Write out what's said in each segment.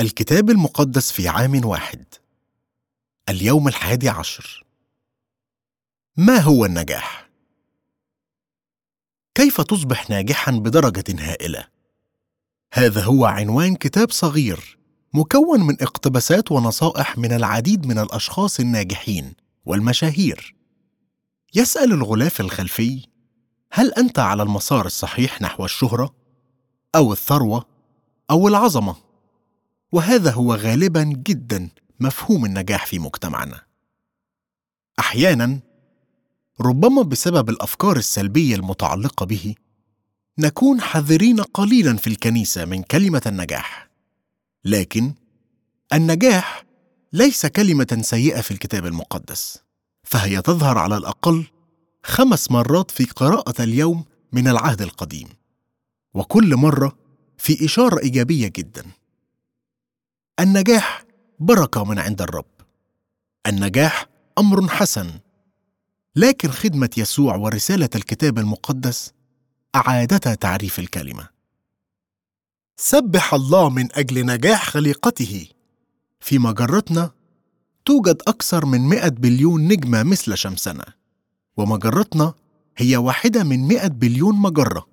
الكتاب المقدس في عام واحد. اليوم الحادي عشر. ما هو النجاح؟ كيف تصبح ناجحا بدرجة هائلة؟ هذا هو عنوان كتاب صغير مكون من اقتباسات ونصائح من العديد من الأشخاص الناجحين والمشاهير. يسأل الغلاف الخلفي هل أنت على المسار الصحيح نحو الشهرة أو الثروة أو العظمة؟ وهذا هو غالبا جدا مفهوم النجاح في مجتمعنا. أحيانا ربما بسبب الأفكار السلبية المتعلقة به نكون حذرين قليلا في الكنيسة من كلمة النجاح. لكن النجاح ليس كلمة سيئة في الكتاب المقدس فهي تظهر على الأقل خمس مرات في قراءة اليوم من العهد القديم وكل مرة في إشارة إيجابية جدا. النجاح بركة من عند الرب. النجاح أمر حسن. لكن خدمة يسوع ورسالة الكتاب المقدس أعادتا تعريف الكلمة. سبح الله من أجل نجاح خليقته. في مجرتنا توجد أكثر من مئة بليون نجمة مثل شمسنا. ومجرتنا هي واحدة من مئة بليون مجرة.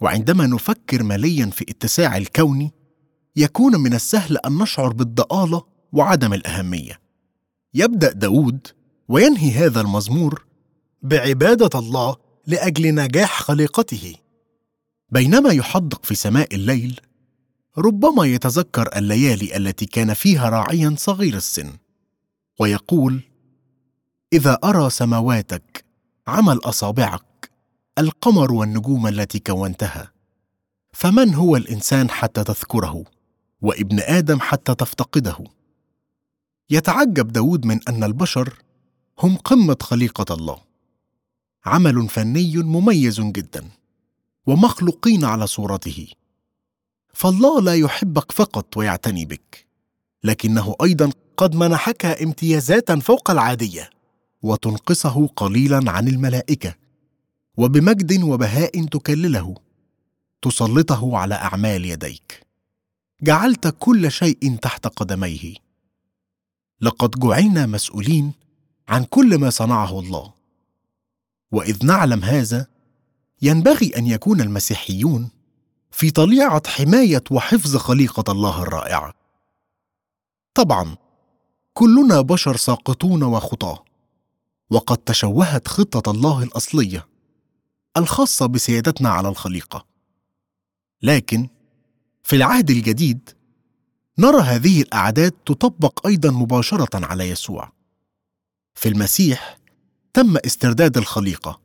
وعندما نفكر ماليا في اتساع الكون يكون من السهل أن نشعر بالضآلة وعدم الأهمية. يبدأ داود وينهي هذا المزمور بعبادة الله لأجل نجاح خليقته. بينما يحدق في سماء الليل ربما يتذكر الليالي التي كان فيها راعيا صغير السن ويقول إذا أرى سماواتك عمل أصابعك القمر والنجوم التي كونتها فمن هو الإنسان حتى تذكره؟ وابن آدم حتى تفتقده. يتعجب داود من أن البشر هم قمة خليقة الله. عمل فني مميز جدا ومخلوقين على صورته. فالله لا يحبك فقط ويعتني بك لكنه أيضا قد منحك امتيازات فوق العادية وتنقصه قليلا عن الملائكة وبمجد وبهاء تكلله تسلطه على أعمال يديك. جعلت كل شيء تحت قدميه. لقد جعلنا مسؤولين عن كل ما صنعه الله. وإذ نعلم هذا ينبغي أن يكون المسيحيون في طليعة حماية وحفظ خليقة الله الرائعة. طبعا كلنا بشر ساقطون وخطاة وقد تشوهت خطة الله الأصلية الخاصة بسيادتنا على الخليقة. لكن في العهد الجديد نرى هذه الأعداد تطبق أيضا مباشرة على يسوع. في المسيح تم استرداد الخليقة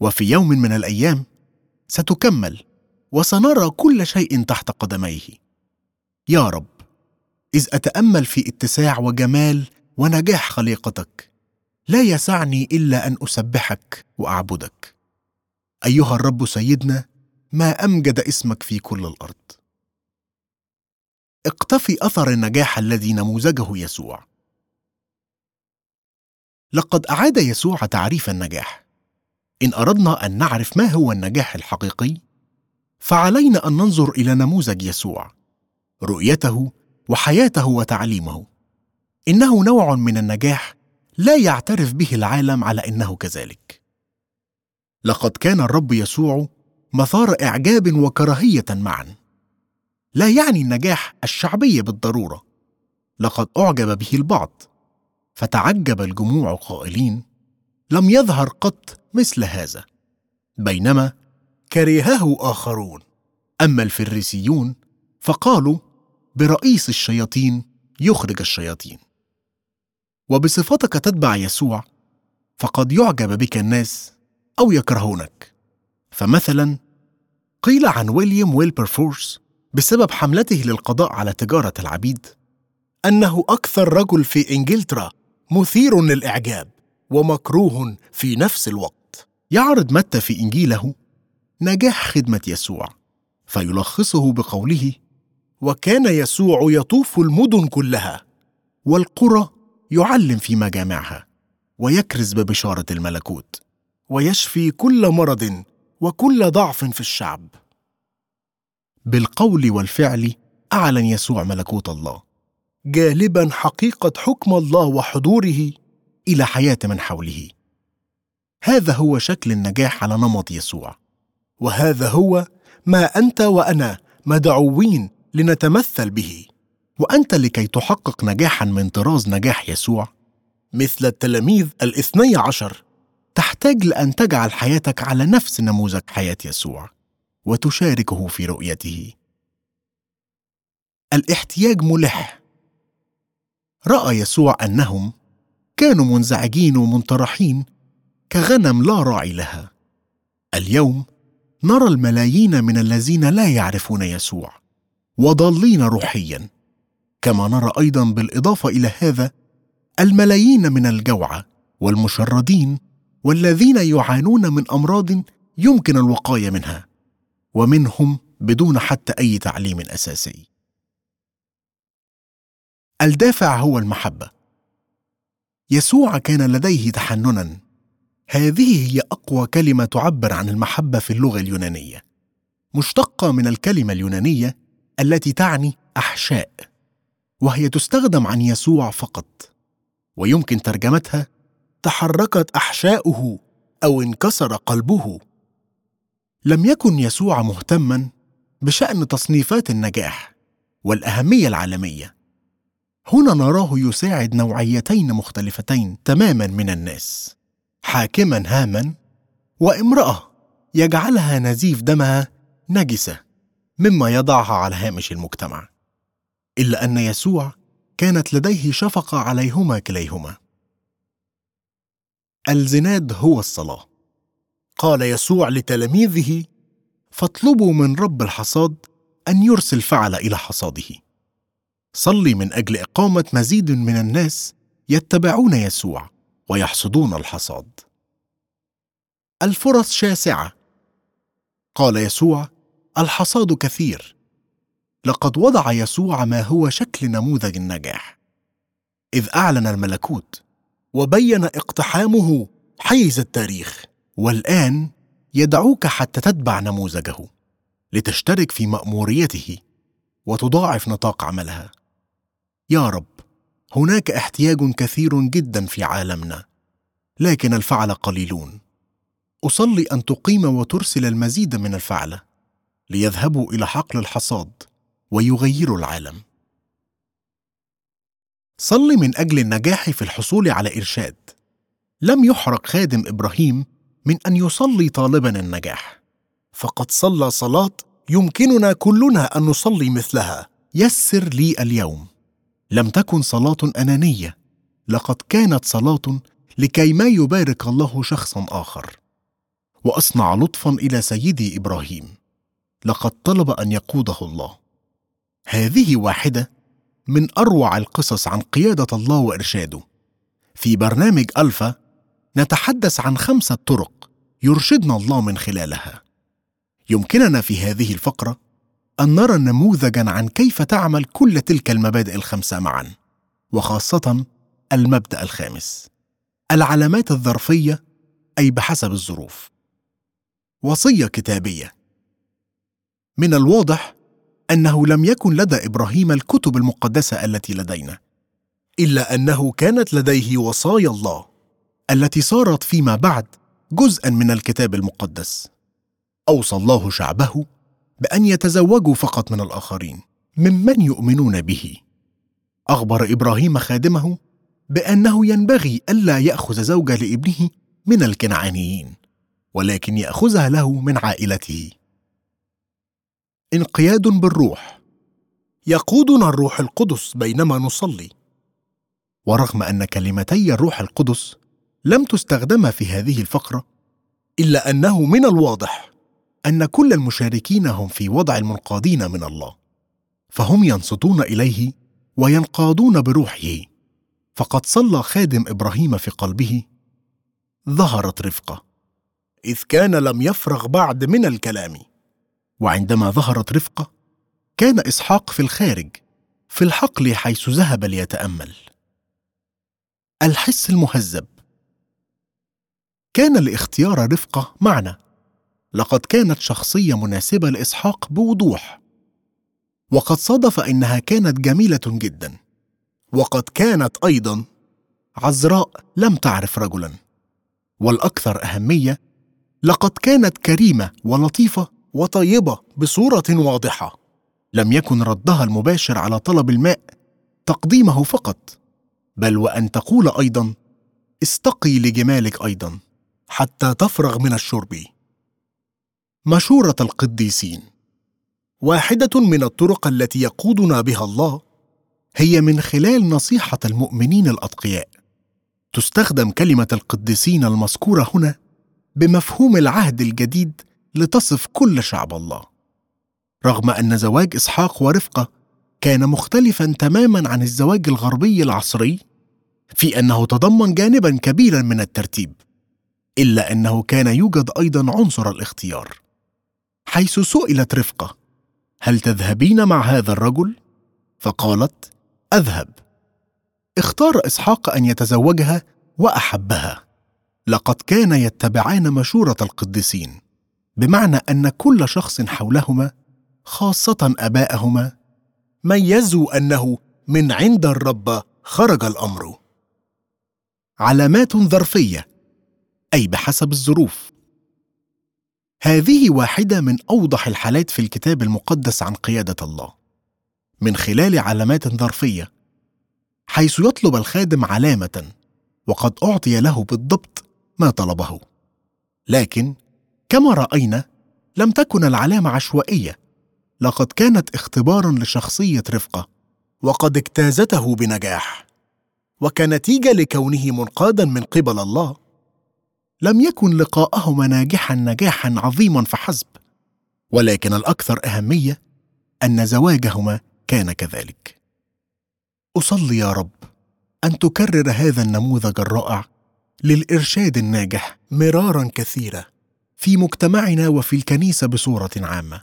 وفي يوم من الأيام ستكمل وسنرى كل شيء تحت قدميه. يا رب إذ أتأمل في اتساع وجمال ونجاح خليقتك لا يسعني إلا أن أسبحك وأعبدك. أيها الرب سيدنا ما أمجد اسمك في كل الأرض. اقتفي أثر النجاح الذي نموذجه يسوع. لقد أعاد يسوع تعريف النجاح. إن أردنا أن نعرف ما هو النجاح الحقيقي فعلينا أن ننظر إلى نموذج يسوع رؤيته وحياته وتعليمه. إنه نوع من النجاح لا يعترف به العالم على إنه كذلك. لقد كان الرب يسوع مثار إعجاب وكراهية معا. لا يعني النجاح الشعبي بالضرورة. لقد أعجب به البعض فتعجب الجموع قائلين لم يظهر قط مثل هذا. بينما كرهه آخرون. أما الفريسيون فقالوا برئيس الشياطين يخرج الشياطين. وبصفتك تتبع يسوع فقد يعجب بك الناس أو يكرهونك. فمثلا قيل عن ويليام ويلبرفورس بسبب حملته للقضاء على تجارة العبيد. أنه أكثر رجل في إنجلترا مثير للإعجاب ومكروه في نفس الوقت. يعرض متى في إنجيله نجاح خدمة يسوع فيلخصه بقوله وكان يسوع يطوف المدن كلها والقرى يعلم في مجامعها ويكرز ببشارة الملكوت ويشفي كل مرض وكل ضعف في الشعب. بالقول والفعل أعلن يسوع ملكوت الله. جالبا حقيقة حكم الله وحضوره إلى حياة من حوله. هذا هو شكل النجاح على نمط يسوع. وهذا هو ما أنت وأنا مدعوين لنتمثل به. وأنت لكي تحقق نجاحا من طراز نجاح يسوع. مثل التلاميذ الاثني عشر. تحتاج لأن تجعل حياتك على نفس نموذج حياة يسوع. وتشاركه في رؤيته. الاحتياج ملح. رأى يسوع أنهم كانوا منزعجين ومنطرحين كغنم لا راعي لها. اليوم نرى الملايين من الذين لا يعرفون يسوع وضالين روحيا. كما نرى أيضا بالإضافة إلى هذا الملايين من الجوعى والمشردين والذين يعانون من أمراض يمكن الوقاية منها. ومنهم بدون حتى أي تعليم أساسي. الدافع هو المحبة. يسوع كان لديه تحننا. هذه هي أقوى كلمة تعبر عن المحبة في اللغة اليونانية مشتقة من الكلمة اليونانية التي تعني أحشاء وهي تستخدم عن يسوع فقط ويمكن ترجمتها تحركت أحشاؤه أو انكسر قلبه. لم يكن يسوع مهتما بشأن تصنيفات النجاح والأهمية العالمية. هنا نراه يساعد نوعيتين مختلفتين تماما من الناس حاكما هاما وامرأة يجعلها نزيف دمها نجسة مما يضعها على هامش المجتمع. إلا أن يسوع كانت لديه شفقة عليهما كليهما. الزناد هو الصلاة. قال يسوع لتلاميذه فاطلبوا من رب الحصاد أن يرسل فعل إلى حصاده. صلي من أجل إقامة مزيد من الناس يتبعون يسوع ويحصدون الحصاد. الفرص شاسعة. قال يسوع الحصاد كثير. لقد وضع يسوع ما هو شكل نموذج النجاح. إذ أعلن الملكوت وبين اقتحامه حيز التاريخ. والآن يدعوك حتى تتبع نموذجه لتشترك في مأموريته وتضاعف نطاق عملها. يا رب هناك احتياج كثير جدا في عالمنا لكن الفعل قليلون. أصلي أن تقيم وترسل المزيد من الفعل ليذهبوا إلى حقل الحصاد ويغيروا العالم. صل من أجل النجاح في الحصول على إرشاد. لم يحرق خادم إبراهيم من أن يصلي طالبا النجاح. فقد صلى صلاة يمكننا كلنا أن نصلي مثلها. يسر لي اليوم. لم تكن صلاة أنانية. لقد كانت صلاة لكي ما يبارك الله شخصا آخر. وأصنع لطفا إلى سيدي إبراهيم. لقد طلب أن يقوده الله. هذه واحدة من أروع القصص عن قيادة الله وإرشاده. في برنامج ألفا نتحدث عن خمسه طرق يرشدنا الله من خلالها. يمكننا في هذه الفقرة أن نرى نموذجا عن كيف تعمل كل تلك المبادئ الخمسة معا وخاصة المبدأ الخامس العلامات الظرفية أي بحسب الظروف. وصية كتابية. من الواضح أنه لم يكن لدى إبراهيم الكتب المقدسة التي لدينا إلا أنه كانت لديه وصايا الله. التي صارت فيما بعد جزءا من الكتاب المقدس. أوصى الله شعبه بأن يتزوجوا فقط من الآخرين ممن يؤمنون به. أخبر إبراهيم خادمه بأنه ينبغي ألا يأخذ زوجه لابنه من الكنعانيين ولكن يأخذها له من عائلته. انقياد بالروح. يقودنا الروح القدس بينما نصلي. ورغم أن كلمتي الروح القدس لم تستخدما في هذه الفقرة إلا أنه من الواضح أن كل المشاركين هم في وضع المنقادين من الله فهم ينصتون إليه وينقادون بروحه فقد صلى خادم إبراهيم في قلبه ظهرت رفقة إذ كان لم يفرغ بعد من الكلام وعندما ظهرت رفقة كان إسحاق في الخارج في الحقل حيث ذهب ليتأمل. الحس المهذب كان لاختيار رفقة معنى لقد كانت شخصية مناسبة لإسحاق بوضوح. وقد صادف إنها كانت جميلة جدا. وقد كانت أيضا عذراء لم تعرف رجلا. والأكثر أهمية لقد كانت كريمة ولطيفة وطيبة بصورة واضحة. لم يكن ردها المباشر على طلب الماء تقديمه فقط. بل وأن تقول أيضا استقي لجمالك أيضا. حتى تفرغ من الشرب. مشورة القديسين. واحدة من الطرق التي يقودنا بها الله هي من خلال نصيحة المؤمنين الأتقياء. تستخدم كلمة القديسين المذكورة هنا بمفهوم العهد الجديد لتصف كل شعب الله. رغم أن زواج إسحاق ورفقة كان مختلفا تماما عن الزواج الغربي العصري في أنه تضمن جانبا كبيرا من الترتيب. إلا أنه كان يوجد أيضا عنصر الاختيار. حيث سئلت رفقة هل تذهبين مع هذا الرجل؟ فقالت أذهب. اختار إسحاق أن يتزوجها وأحبها. لقد كان يتبعان مشورة القديسين بمعنى أن كل شخص حولهما خاصة أباءهما ميزوا أنه من عند الرب خرج الأمر. علامات ظرفية أي بحسب الظروف. هذه واحدة من أوضح الحالات في الكتاب المقدس عن قيادة الله. من خلال علامات ظرفية حيث يطلب الخادم علامة وقد أعطي له بالضبط ما طلبه. لكن كما رأينا لم تكن العلامة عشوائية. لقد كانت اختبارا لشخصية رفقة وقد اجتازته بنجاح. وكنتيجة لكونه منقادا من قبل الله لم يكن لقاءهما ناجحا نجاحا عظيما فحسب ولكن الأكثر أهمية أن زواجهما كان كذلك. أصلي يا رب أن تكرر هذا النموذج الرائع للإرشاد الناجح مرارا كثيرة في مجتمعنا وفي الكنيسة بصورة عامة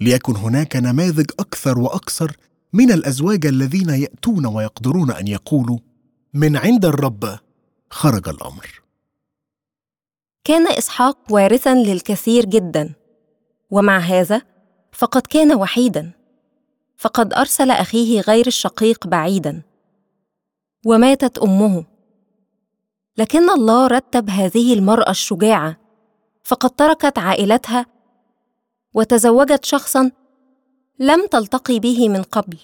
ليكن هناك نماذج أكثر وأكثر من الأزواج الذين يأتون ويقدرون أن يقولوا من عند الرب خرج الأمر. كان إسحاق وارثا للكثير جدا ومع هذا فقد كان وحيدا. فقد أرسل أخيه غير الشقيق بعيدا. وماتت أمه. لكن الله رتب هذه المرأة الشجاعة فقد تركت عائلتها وتزوجت شخصا لم تلتقي به من قبل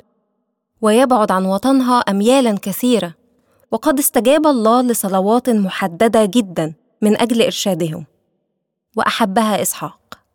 ويبعد عن وطنها اميالا كثيرة. وقد استجاب الله لصلوات محددة جدا. من أجل إرشادهم وأحبها إسحاق.